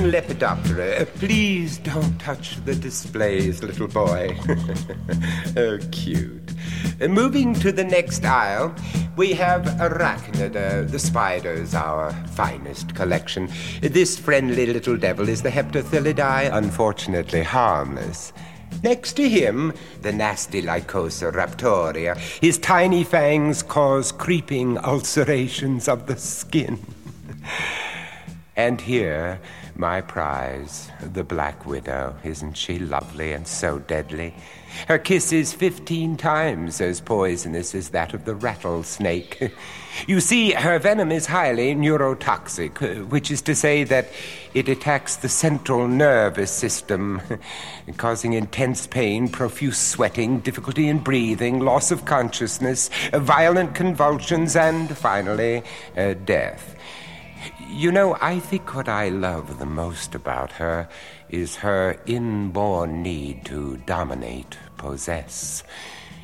Lepidoptera, uh, please don't touch the displays, little boy. oh, cute. Uh, moving to the next aisle, we have Arachnida, the spiders, our finest collection. This friendly little devil is the Heptathylidae, unfortunately harmless. Next to him, the nasty Lycosa raptoria. His tiny fangs cause creeping ulcerations of the skin. and here, my prize, the Black Widow. Isn't she lovely and so deadly? Her kiss is fifteen times as poisonous as that of the rattlesnake. you see, her venom is highly neurotoxic, which is to say that it attacks the central nervous system, causing intense pain, profuse sweating, difficulty in breathing, loss of consciousness, violent convulsions, and finally, uh, death. You know, I think what I love the most about her is her inborn need to dominate, possess.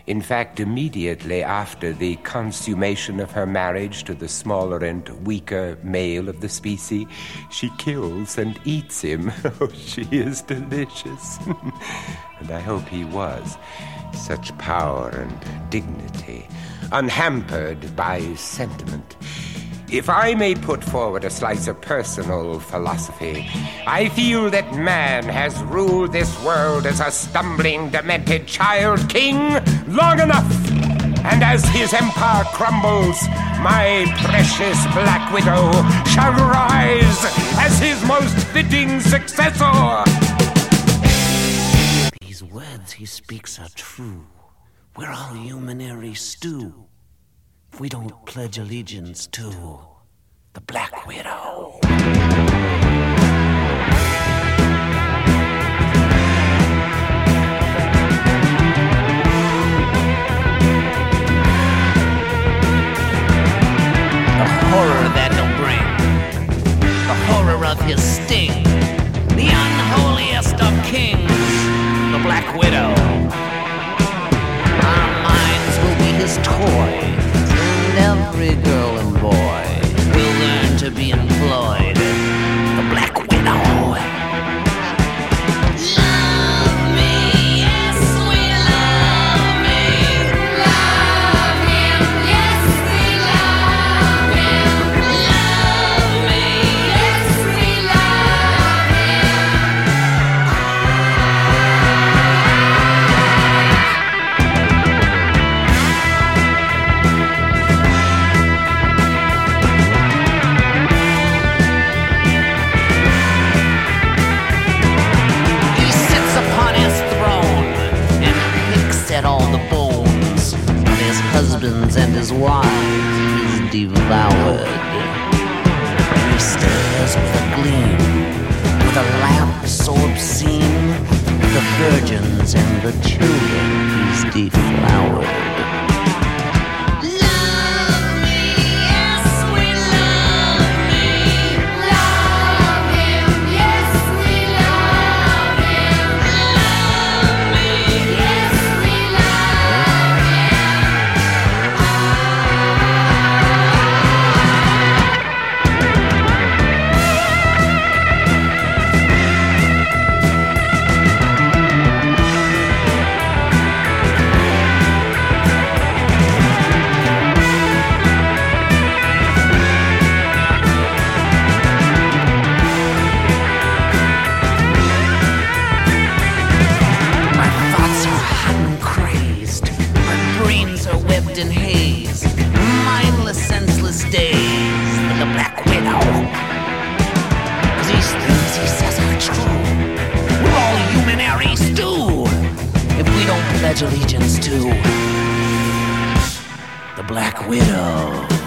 In fact, immediately after the consummation of her marriage to the smaller and weaker male of the species, she kills and eats him. Oh, she is delicious. and I hope he was. Such power and dignity, unhampered by sentiment. If I may put forward a slice of personal philosophy, I feel that man has ruled this world as a stumbling, demented child king long enough. And as his empire crumbles, my precious Black Widow shall rise as his most fitting successor. These words he speaks are true. We're all humanary stew we don't pledge allegiance to the Black Widow. The horror that he'll bring, the horror of his sting, the unholiest of kings, the Black Widow. Our minds will be his and every girl and boy will learn to be employed. The Black Widow. Wives. He's devoured. He stares with a gleam, with a lamp so obscene. The virgins and the children he's deflowered. Pledge allegiance to the Black Widow.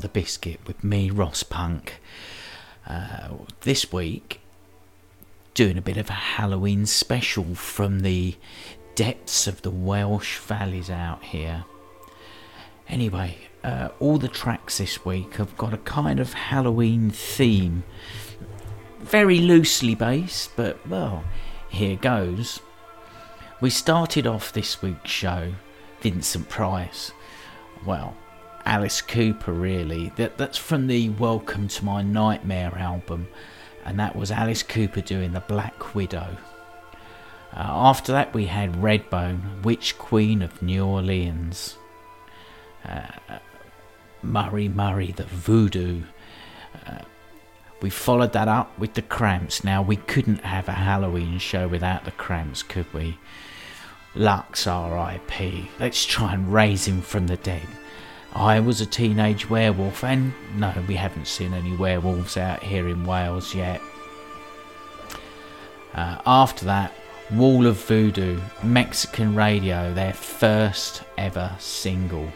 The Biscuit with me, Ross Punk. Uh, this week, doing a bit of a Halloween special from the depths of the Welsh valleys out here. Anyway, uh, all the tracks this week have got a kind of Halloween theme. Very loosely based, but well, here goes. We started off this week's show, Vincent Price. Well, Alice Cooper, really. That that's from the Welcome to My Nightmare album, and that was Alice Cooper doing the Black Widow. Uh, after that, we had Redbone, Witch Queen of New Orleans. Uh, Murray Murray, the Voodoo. Uh, we followed that up with the Cramps. Now, we couldn't have a Halloween show without the Cramps, could we? Lux RIP. Let's try and raise him from the dead. I was a teenage werewolf, and no, we haven't seen any werewolves out here in Wales yet. Uh, after that, Wall of Voodoo, Mexican Radio, their first ever single.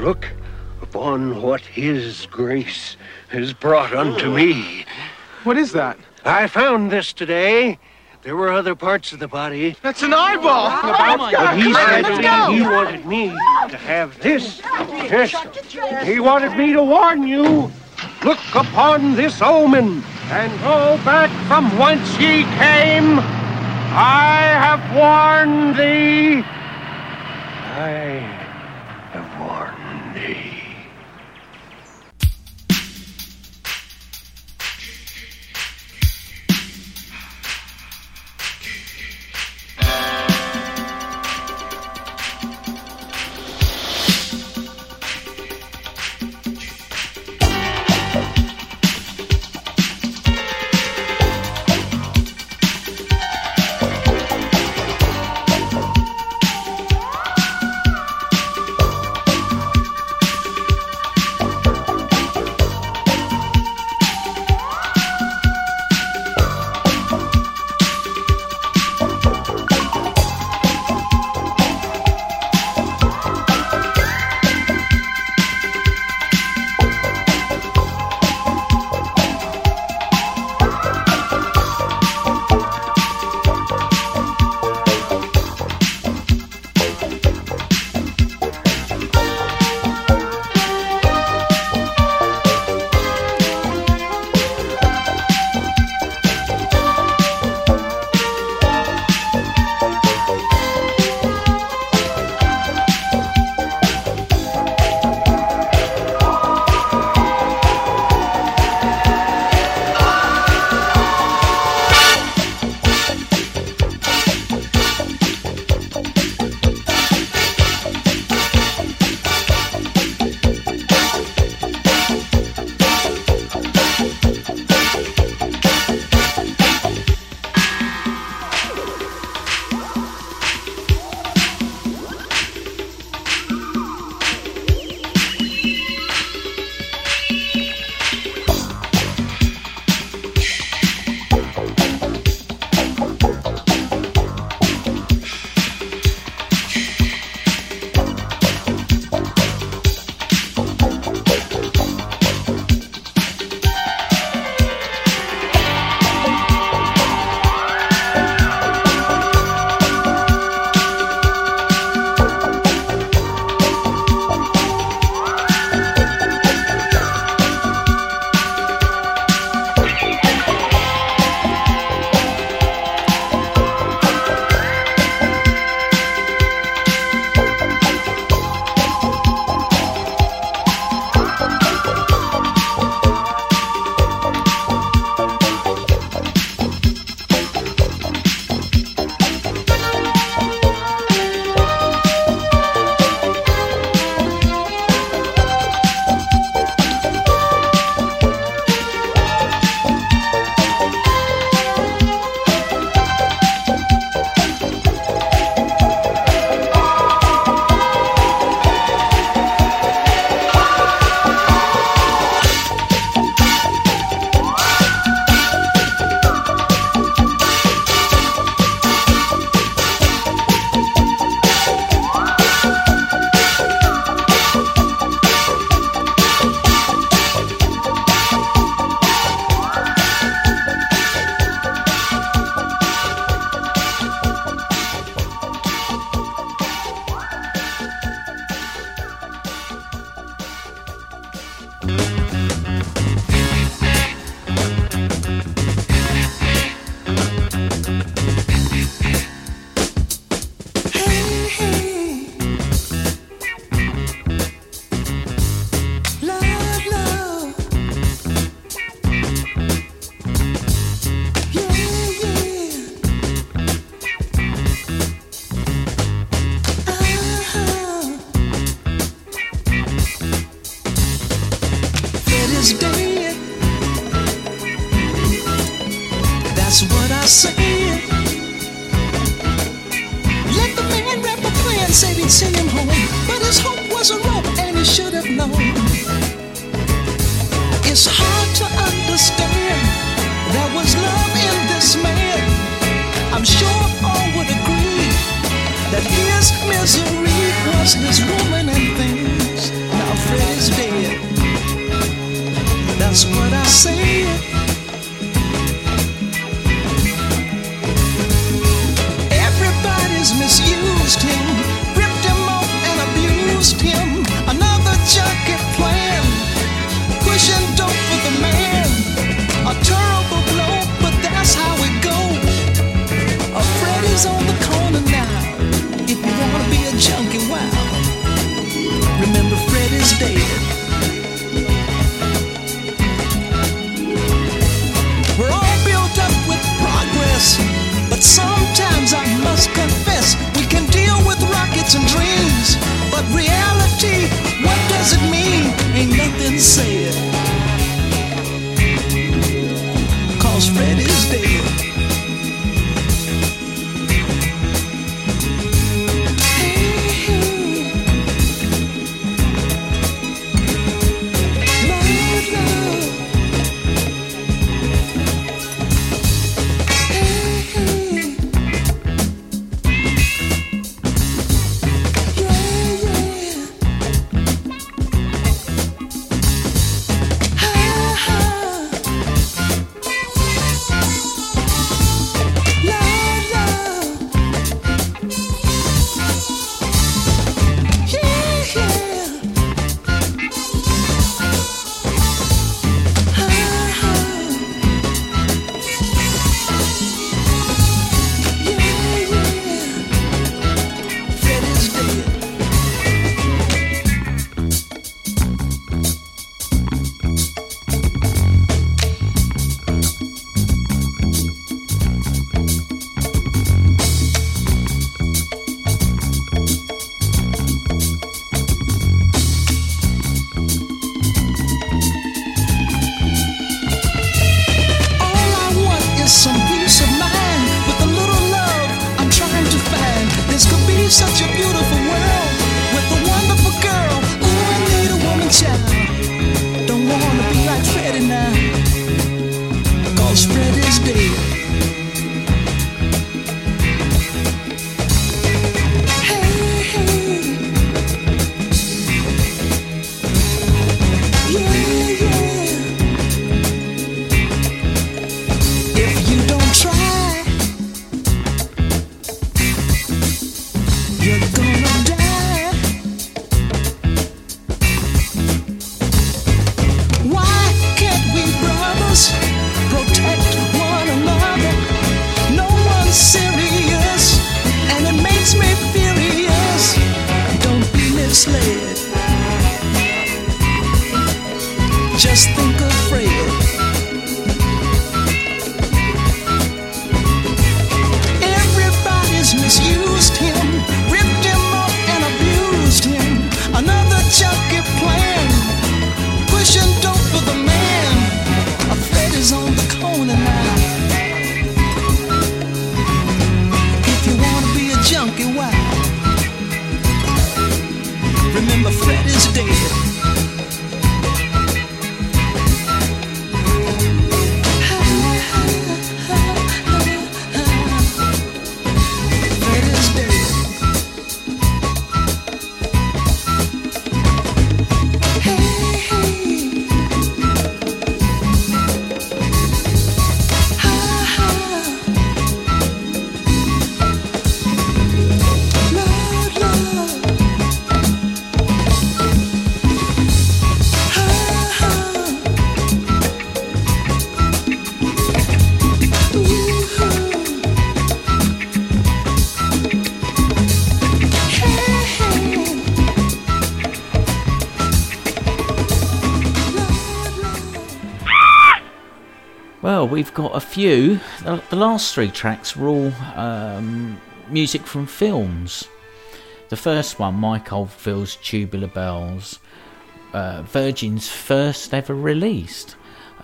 Look upon what His grace has brought unto me. What is that? I found this today. There were other parts of the body, That's an eyeball. but he said he wanted me to have this. Yes, he wanted me to warn you. Look upon this omen and go back from whence ye came. I have warned thee. I few. The, the last three tracks were all um, music from films. The first one, Mike Oldfield's Tubular Bells, uh, Virgin's first ever released.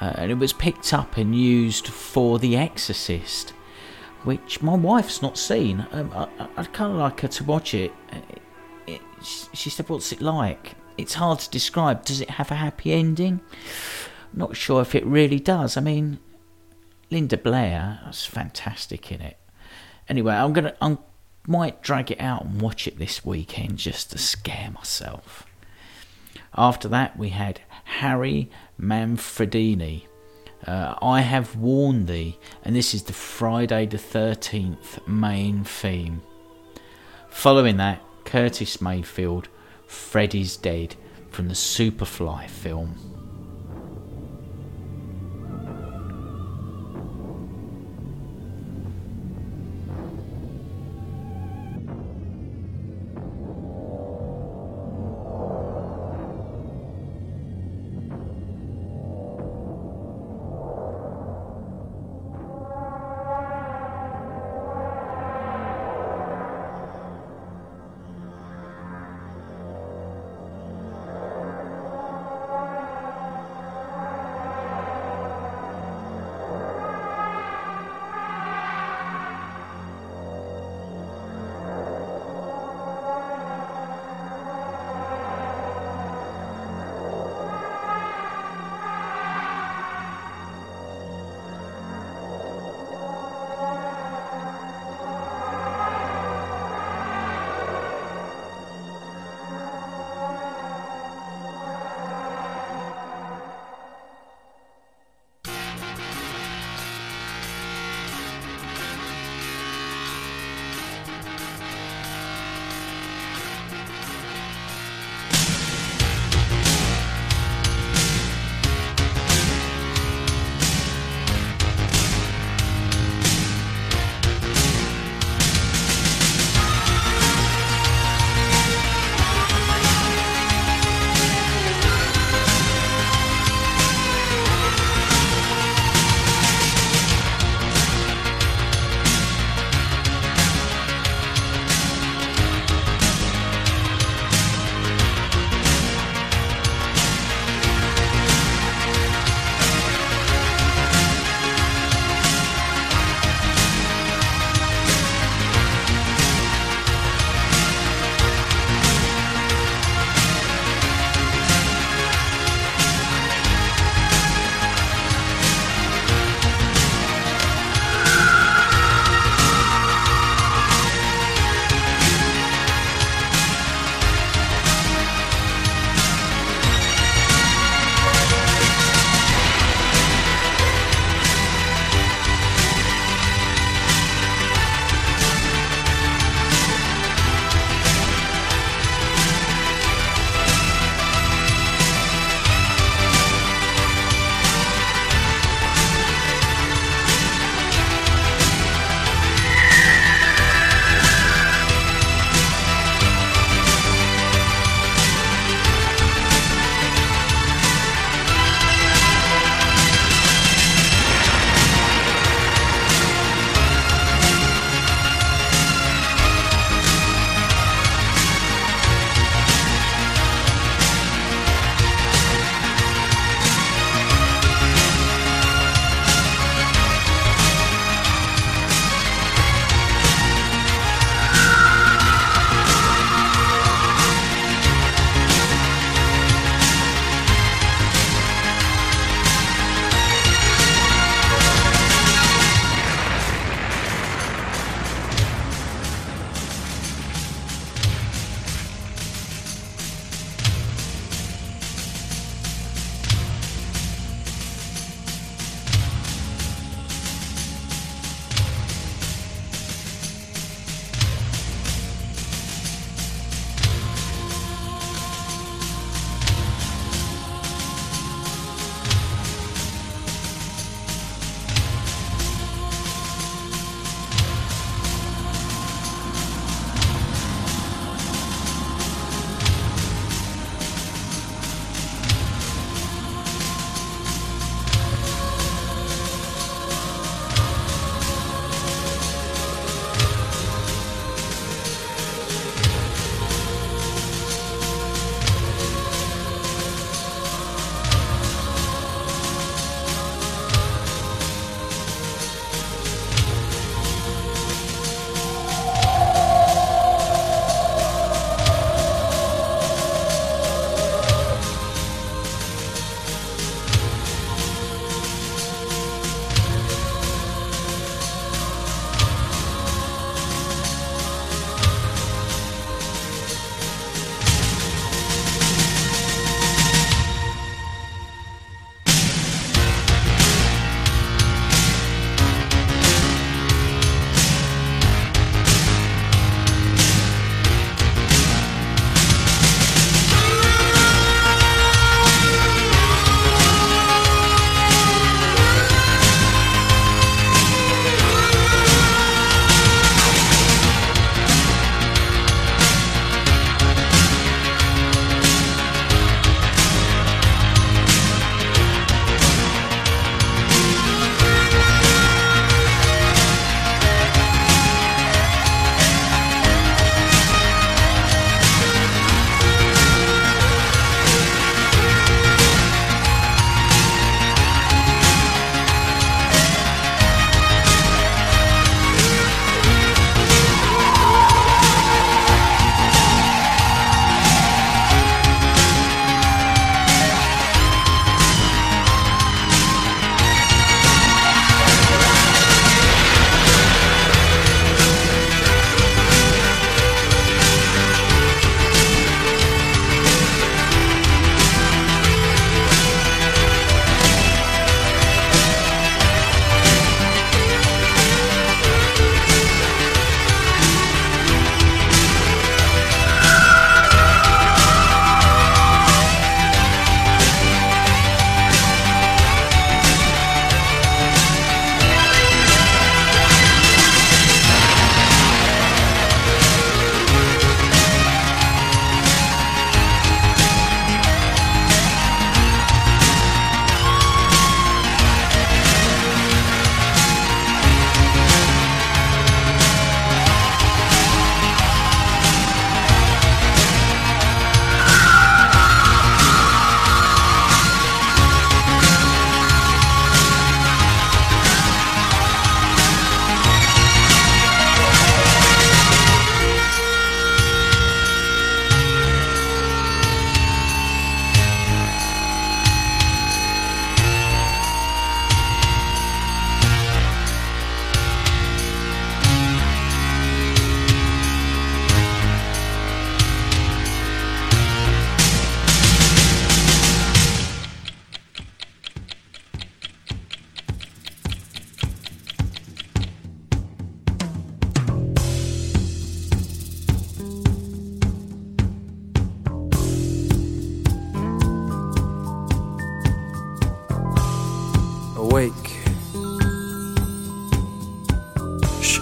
Uh, and it was picked up and used for The Exorcist, which my wife's not seen. Um, I, I'd kind of like her to watch it. Uh, it. She said, What's it like? It's hard to describe. Does it have a happy ending? Not sure if it really does. I mean, Linda Blair was fantastic in it. Anyway, I'm gonna I might drag it out and watch it this weekend just to scare myself. After that, we had Harry Manfredini Uh, I have warned thee, and this is the Friday the 13th main theme. Following that, Curtis Mayfield, Freddy's Dead from the Superfly film.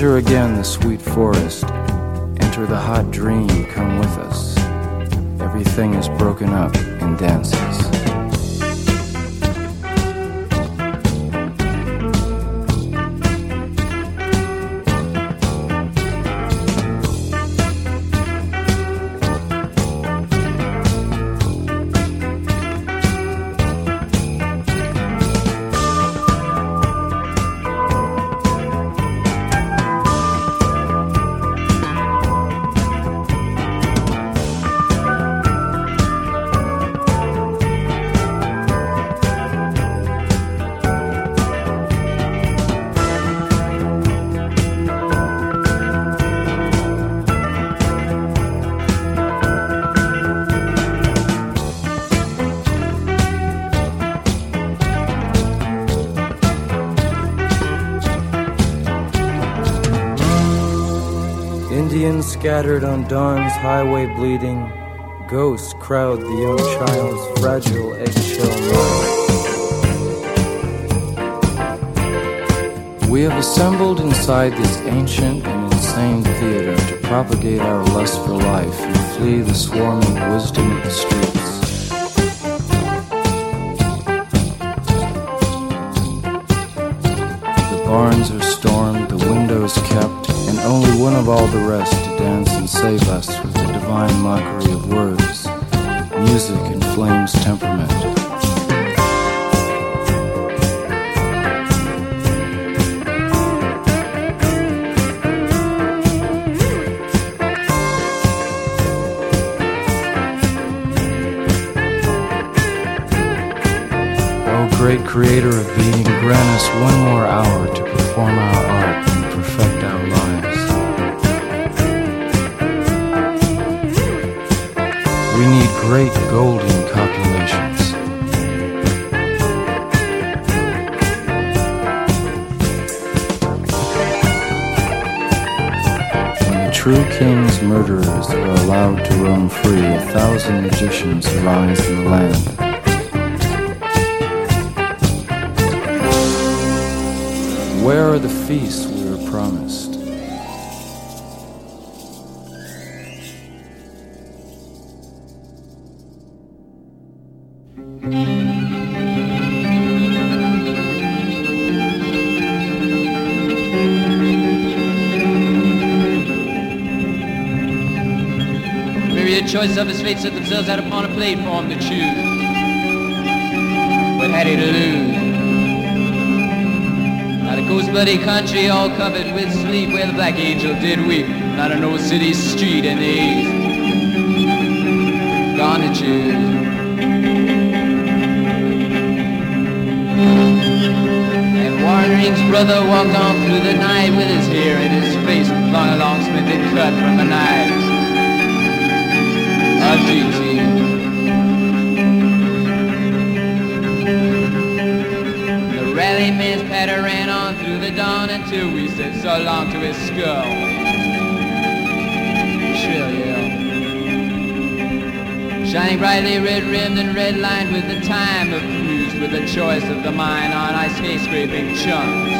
Enter again the sweet forest, enter the hot dream, come with us. Everything is broken up in dances. Scattered on dawn's highway bleeding, ghosts crowd the young child's fragile eggshell mind. We have assembled inside this ancient and insane theater to propagate our lust for life and flee the swarming wisdom of the streets. The barns are of all the rest to dance and save us with the divine mockery of words, music and flame's temperament. Great creator of being, grant us one more hour to perform our art great golden copulations. When the true king's murderers are allowed to roam free, a thousand magicians arise in the land. Where are the feasts Myriad choice of his fate set themselves out upon a plate for him to choose. What had he to lose? Not a ghost bloody country all covered with sleep where the black angel did weep. Not an old city street in the east. Gone to choose. And Warring's brother walked on through the night with his hair in his face flung along splendid cut from the knives The rally man's patter ran on through the dawn until we said so long to his skull. Shrill. Shining brightly red rimmed and red lined with the time of cruise with the choice of the mine on ice scraping chunks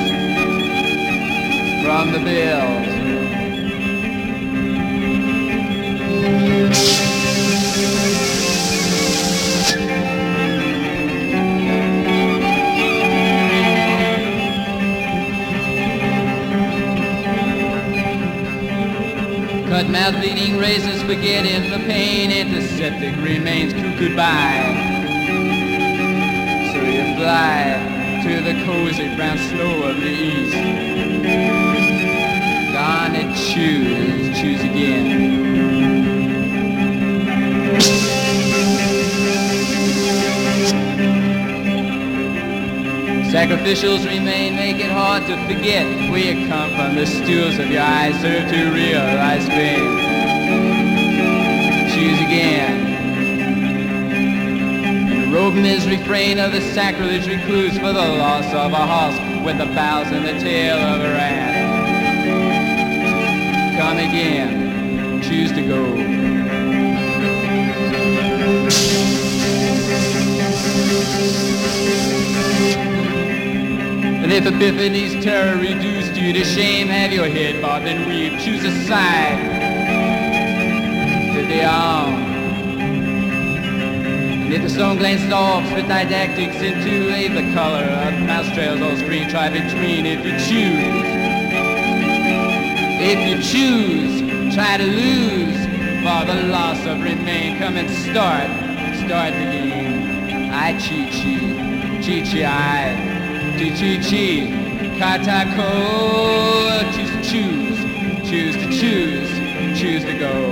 from the bills. Forgetting the pain, antiseptic remains cuckooed by. So you fly to the cozy brown snow of the east. Gone and choose, choose again. Sacrificials remain, hard to forget where you come from. The stools of your eyes serve to realize pain. Choose again. Rogue his refrain of the sacrilege recluse for the loss of a horse with the bows and the tail of a rat. Come again. Choose to go. And if Epiphany's terror reduced you to shame, have your head bobbed and weave. Choose a side to the arm. And if the stone glanced off with didactics into leave the color of mouse trails on screen, try between if you choose. If you choose, try to lose for the loss of remain. Come and start, start the game. I cheat, cheat, cheat, cheat, I. Chi chi chi, katako, choose to choose, choose to choose, choose to go.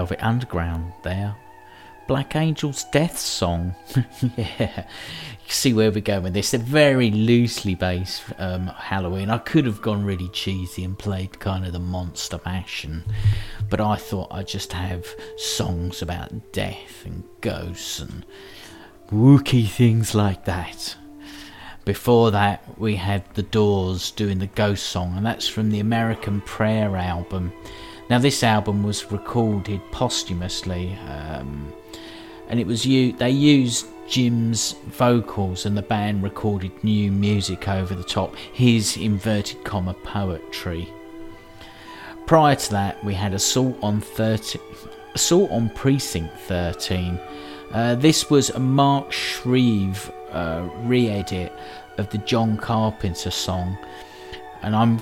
Velvet Underground there. Black Angel's Death Song. yeah, you see where we're going with this. They're very loosely based um, Halloween. I could have gone really cheesy and played kind of the monster mash, but I thought I'd just have songs about death and ghosts and wookie things like that. Before that, we had The Doors doing the Ghost song, and that's from the American Prayer album. Now, this album was recorded posthumously, um, and it was u- they used Jim's vocals, and the band recorded new music over the top, his inverted comma poetry. Prior to that, we had Assault on 30, Assault on Precinct 13. Uh, this was a Mark Shreeve uh, re-edit of the John Carpenter song, and I'm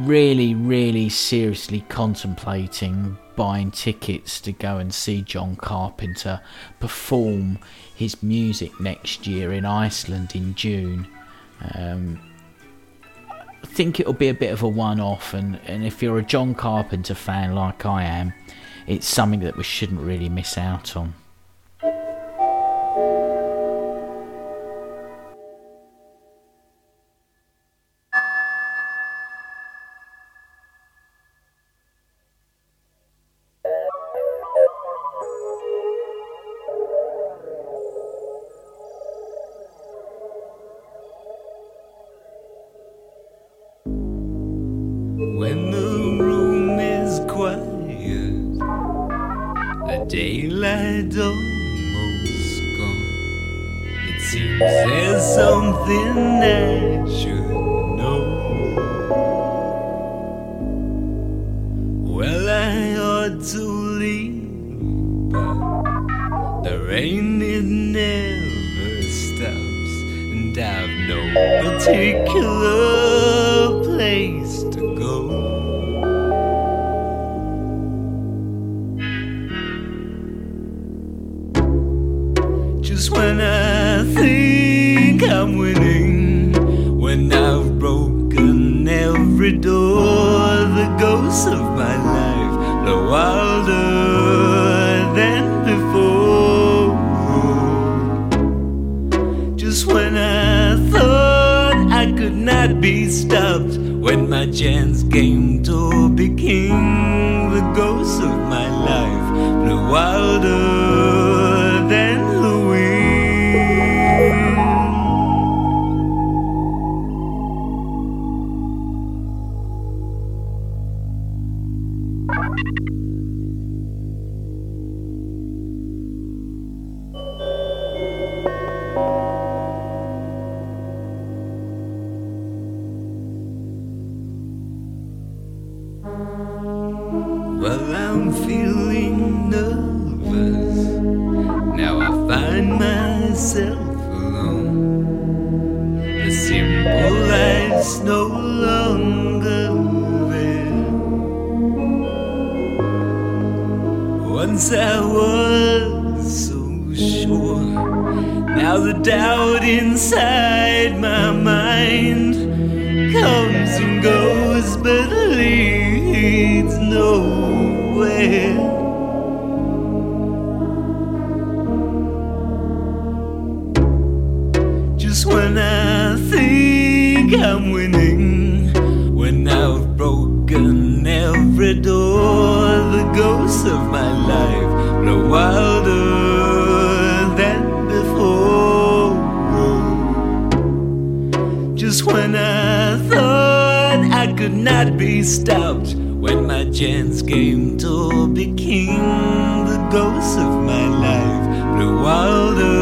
really, really seriously contemplating buying tickets to go and see John Carpenter perform his music next year in Iceland in June. Um, I think it'll be a bit of a one off, and, and if you're a John Carpenter fan like I am, it's something that we shouldn't really miss out on. I'm winning when I've broken every door. The ghosts of my life blow wilder than before. Just when I thought I could not be stopped, when my chance came to be king, the ghosts of my life blew wilder.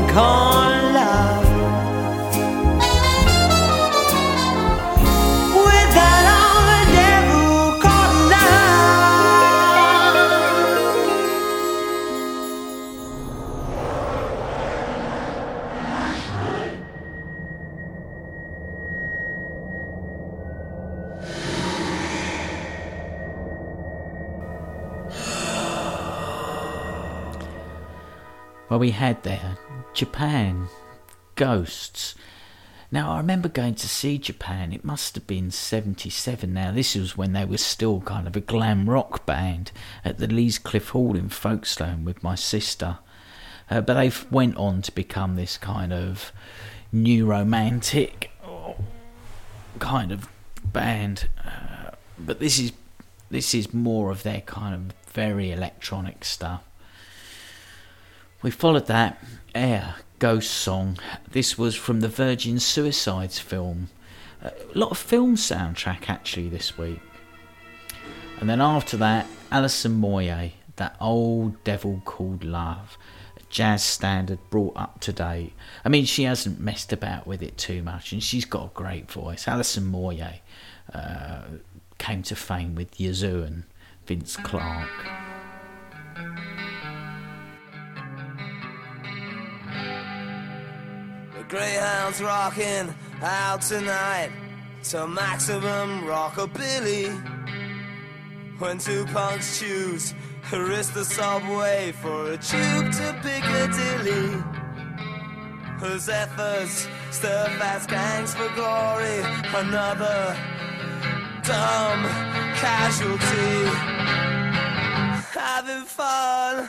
Called love. Well, we had there Japan, Ghosts. Now, I remember going to see Japan, it must have been 77 now. This was when they were still kind of a glam rock band at the Leas Cliff Hall in Folkestone with my sister. Uh, but they went on to become this kind of new romantic kind of band. Uh, but this is this is more of their kind of very electronic stuff. We followed that Air Ghost song. This was from the Virgin Suicides film. A lot of film soundtrack actually this week. And then after that, Alison Moyet, that old devil called love. A jazz standard brought up to date. I mean, she hasn't messed about with it too much, and she's got a great voice. Alison Moyet uh, came to fame with Yazoo and Vince Clarke. Greyhound's rocking out tonight to maximum rockabilly. When two punks choose risk the subway for a tube to Piccadilly. Whose efforts stir fast gangs for glory. Another dumb casualty. Having fun.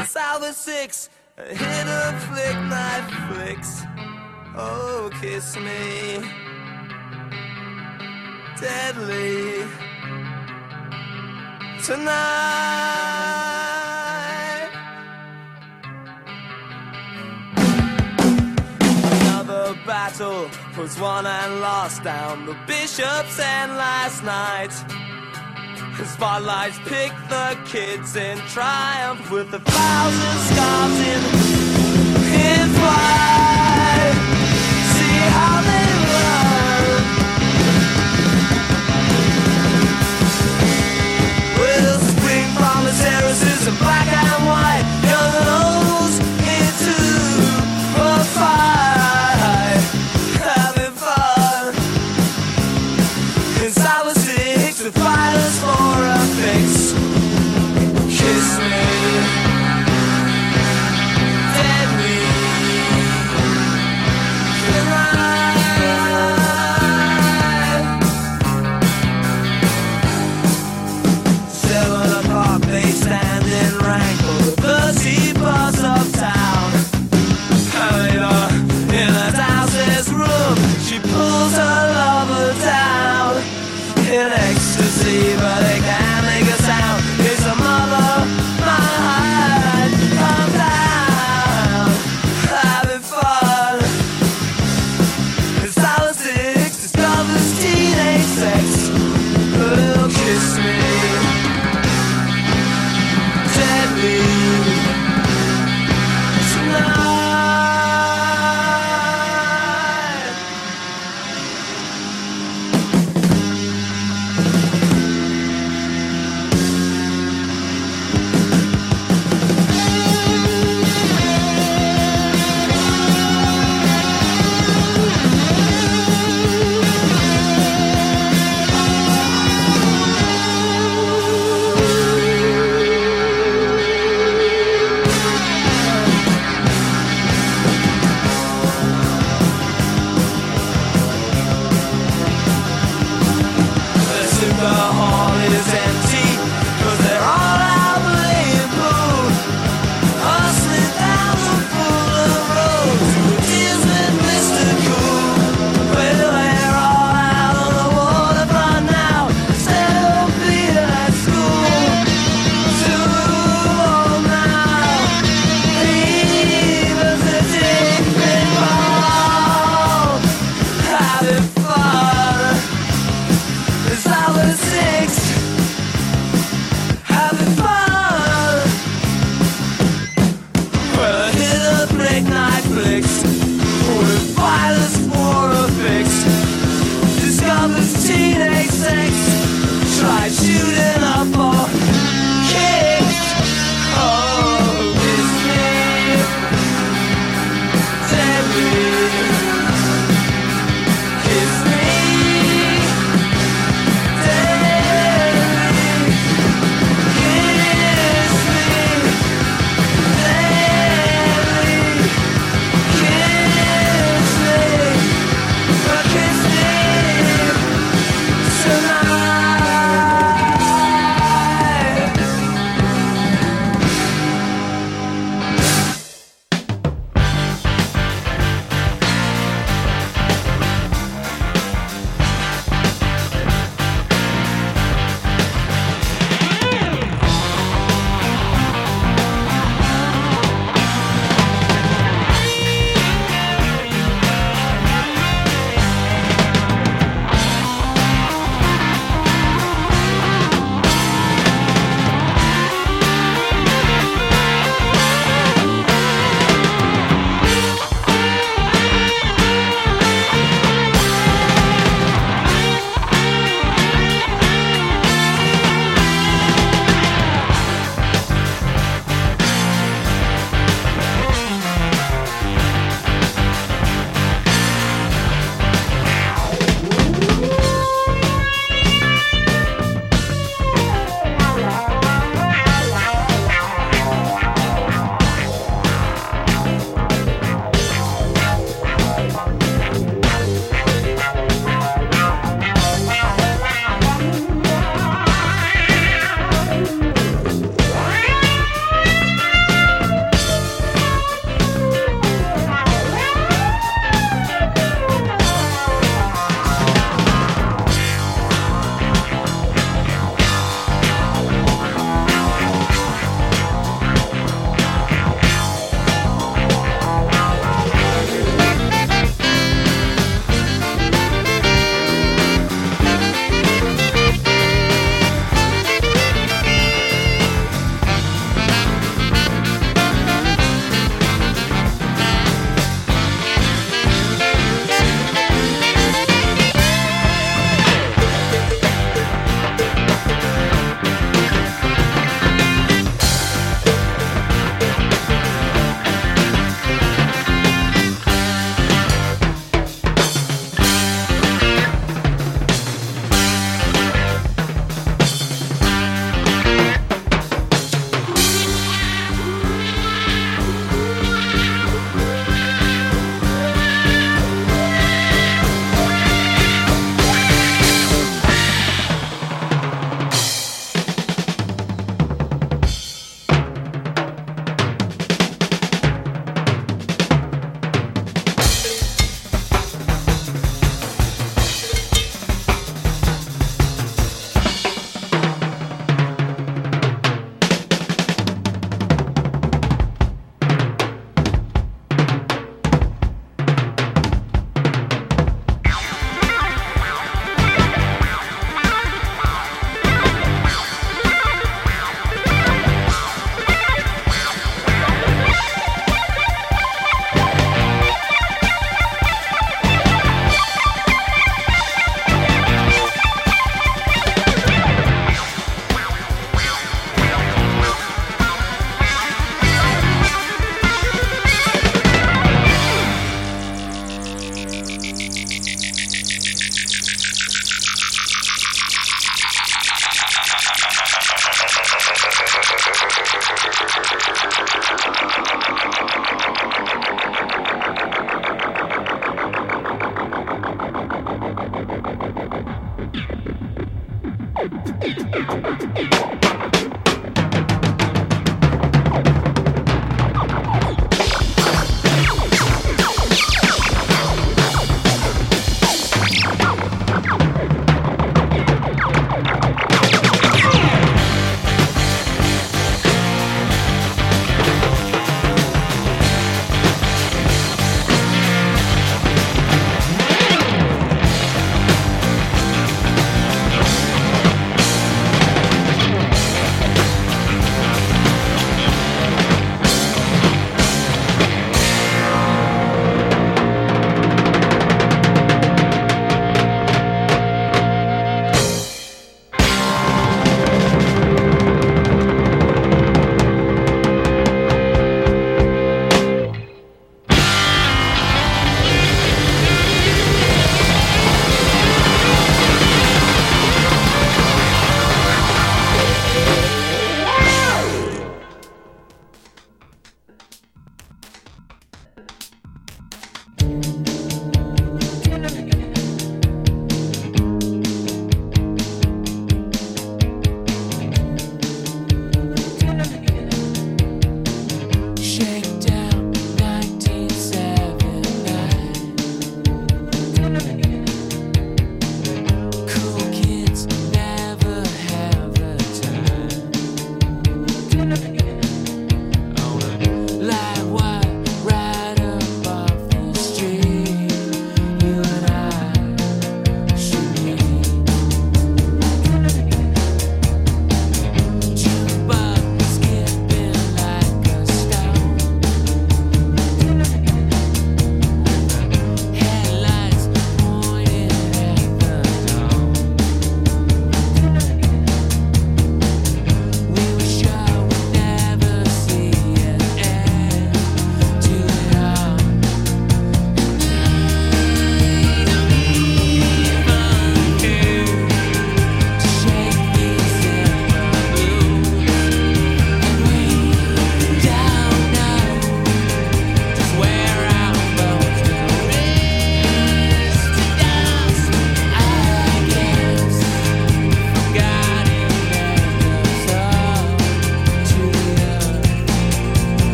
It's 6, a hit of flick night flicks. Oh, kiss me. Deadly. Tonight. Another battle was won and lost down the bishop's end last night. The spotlights pick the kids in triumph with a thousand scars in, in flight. See how they run. With spring from the terraces and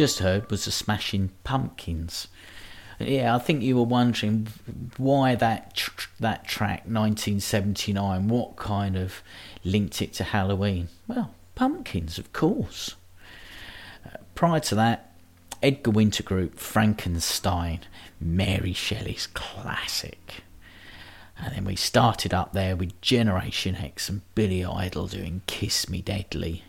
just heard was the Smashing Pumpkins. Yeah, I think you were wondering why that tr- that track 1979. What kind of linked it to Halloween? Well, pumpkins, of course. Uh, prior to that, Edgar Winter Group, Frankenstein, Mary Shelley's classic. And then we started up there with Generation X and Billy Idol doing Kiss Me Deadly.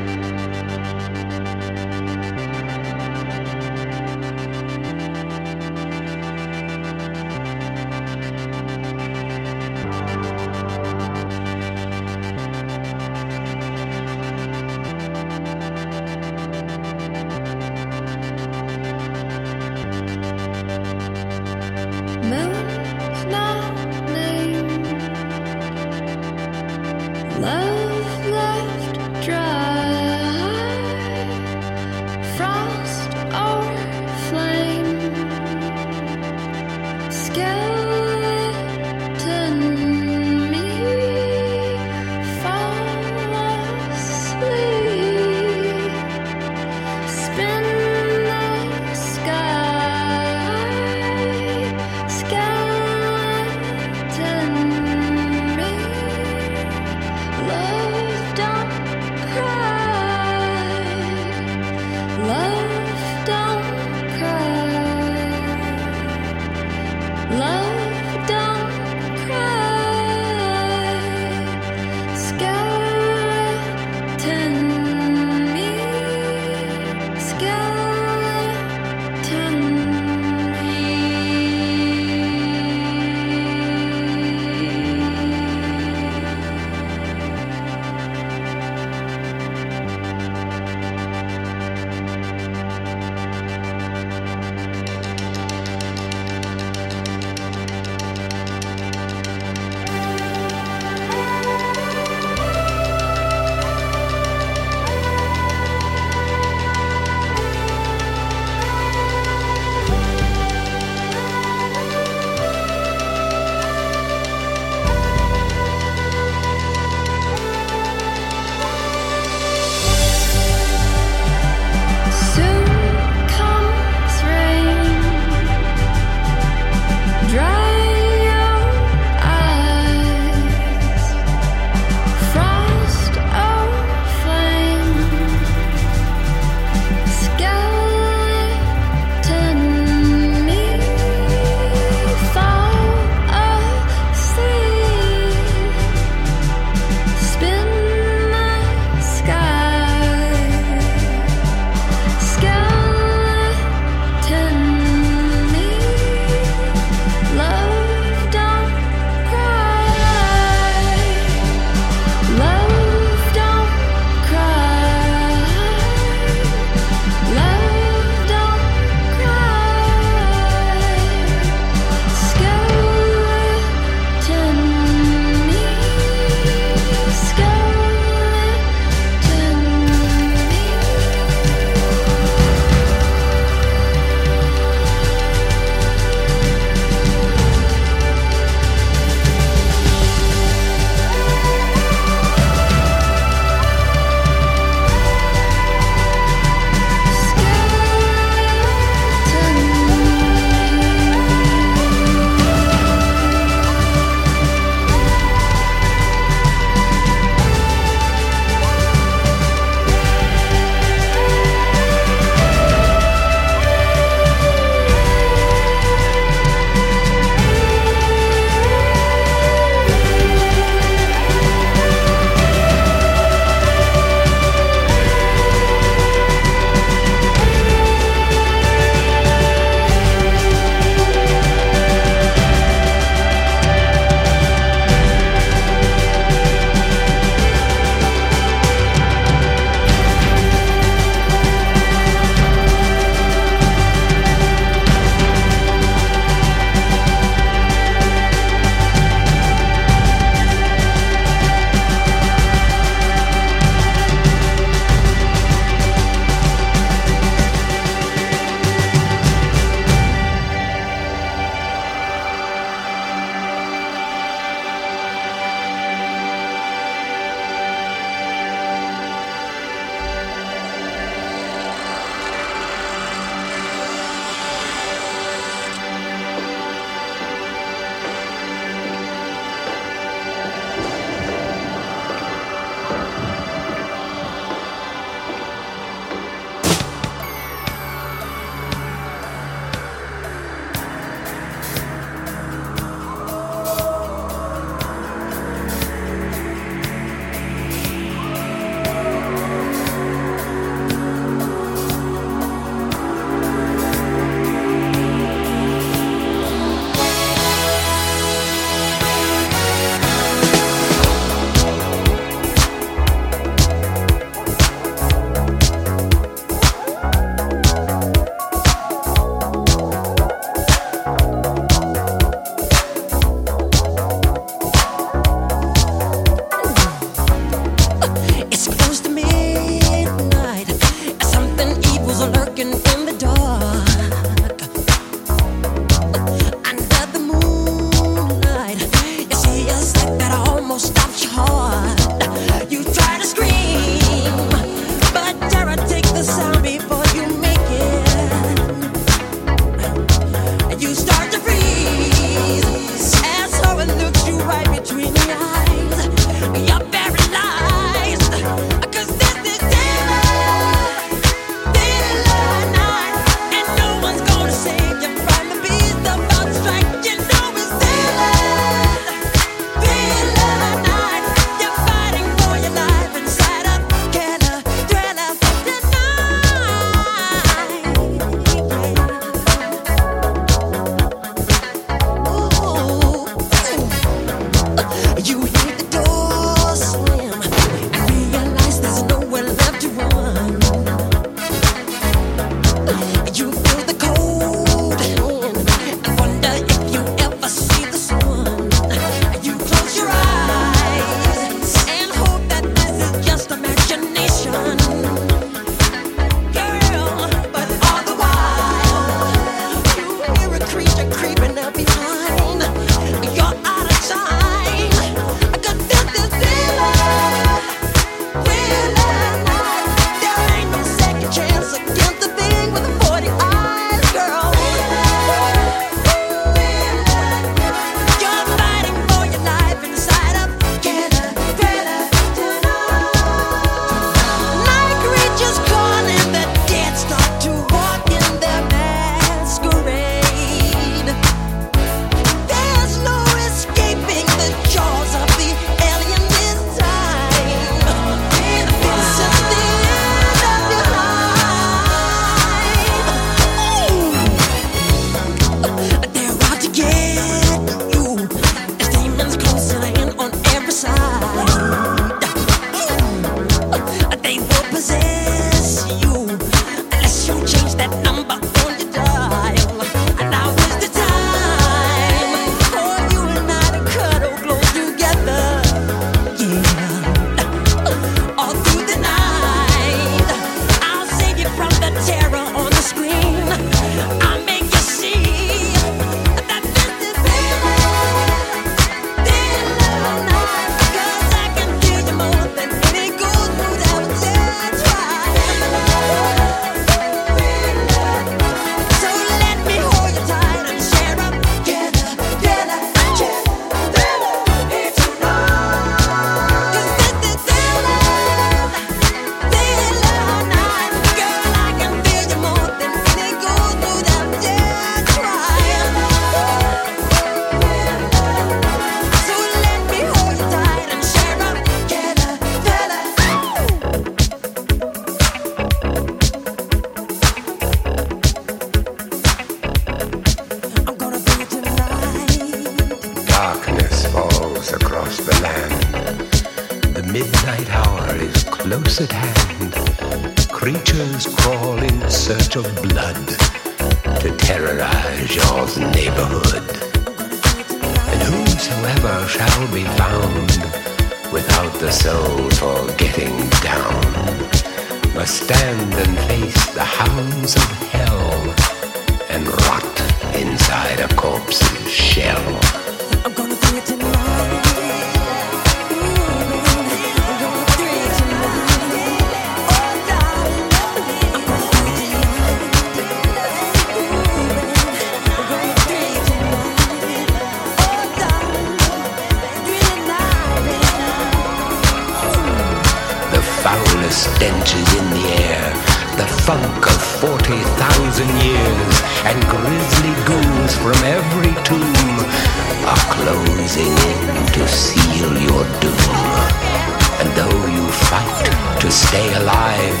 Stay alive,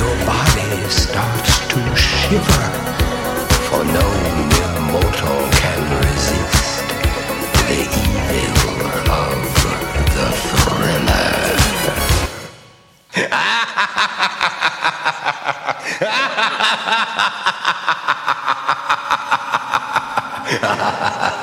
your body starts to shiver, for no mere mortal can resist the evil of the thriller.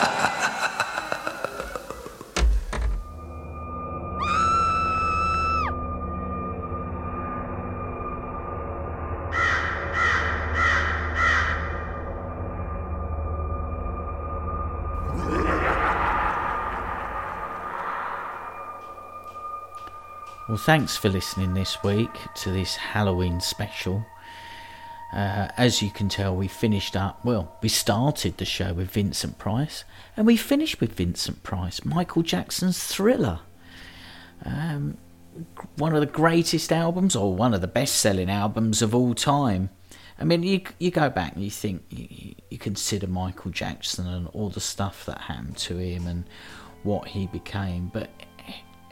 thanks for listening this week to this Halloween special. Uh, as you can tell, we finished up, well, we started the show with Vincent Price, and we finished with Vincent Price, Michael Jackson's Thriller. Um, one of the greatest albums, or one of the best selling albums of all time. I mean, you you go back and you think, you, you consider Michael Jackson and all the stuff that happened to him and what he became, but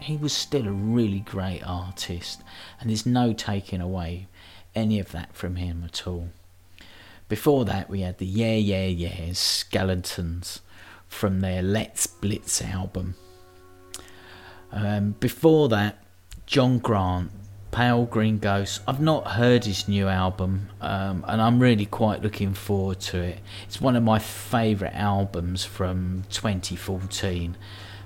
he was still a really great artist, and there's no taking away any of that from him at all. Before that, we had the Yeah Yeah Yeahs, Skeletons, from their It's Blitz album. Um, before that, John Grant, Pale Green Ghost. I've not heard his new album, um, and I'm really quite looking forward to it. It's one of my favourite albums from 2014,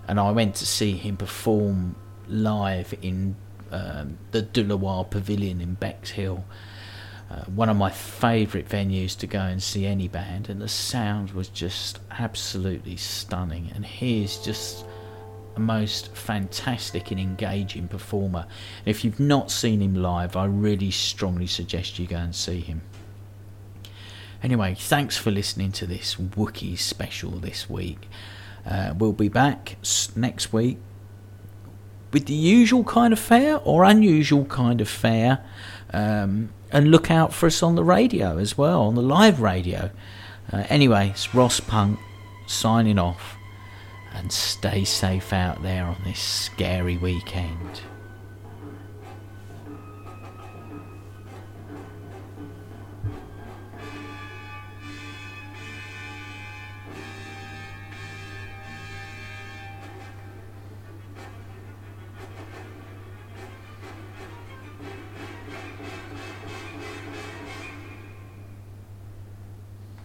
and I went to see him perform live in um, the De La Warr Pavilion in Bexhill. Uh, one of my favourite venues to go and see any band, and the sound was just absolutely stunning. And he is just a most fantastic and engaging performer. If you've not seen him live, I really strongly suggest you go and see him. Anyway, thanks for listening to this Wookiee special this week. Uh, we'll be back next week with the usual kind of fare or unusual kind of fare. Um, and look out for us on the radio as well, on the live radio. Uh, anyway, it's Ross Punk signing off. And stay safe out there on this scary weekend.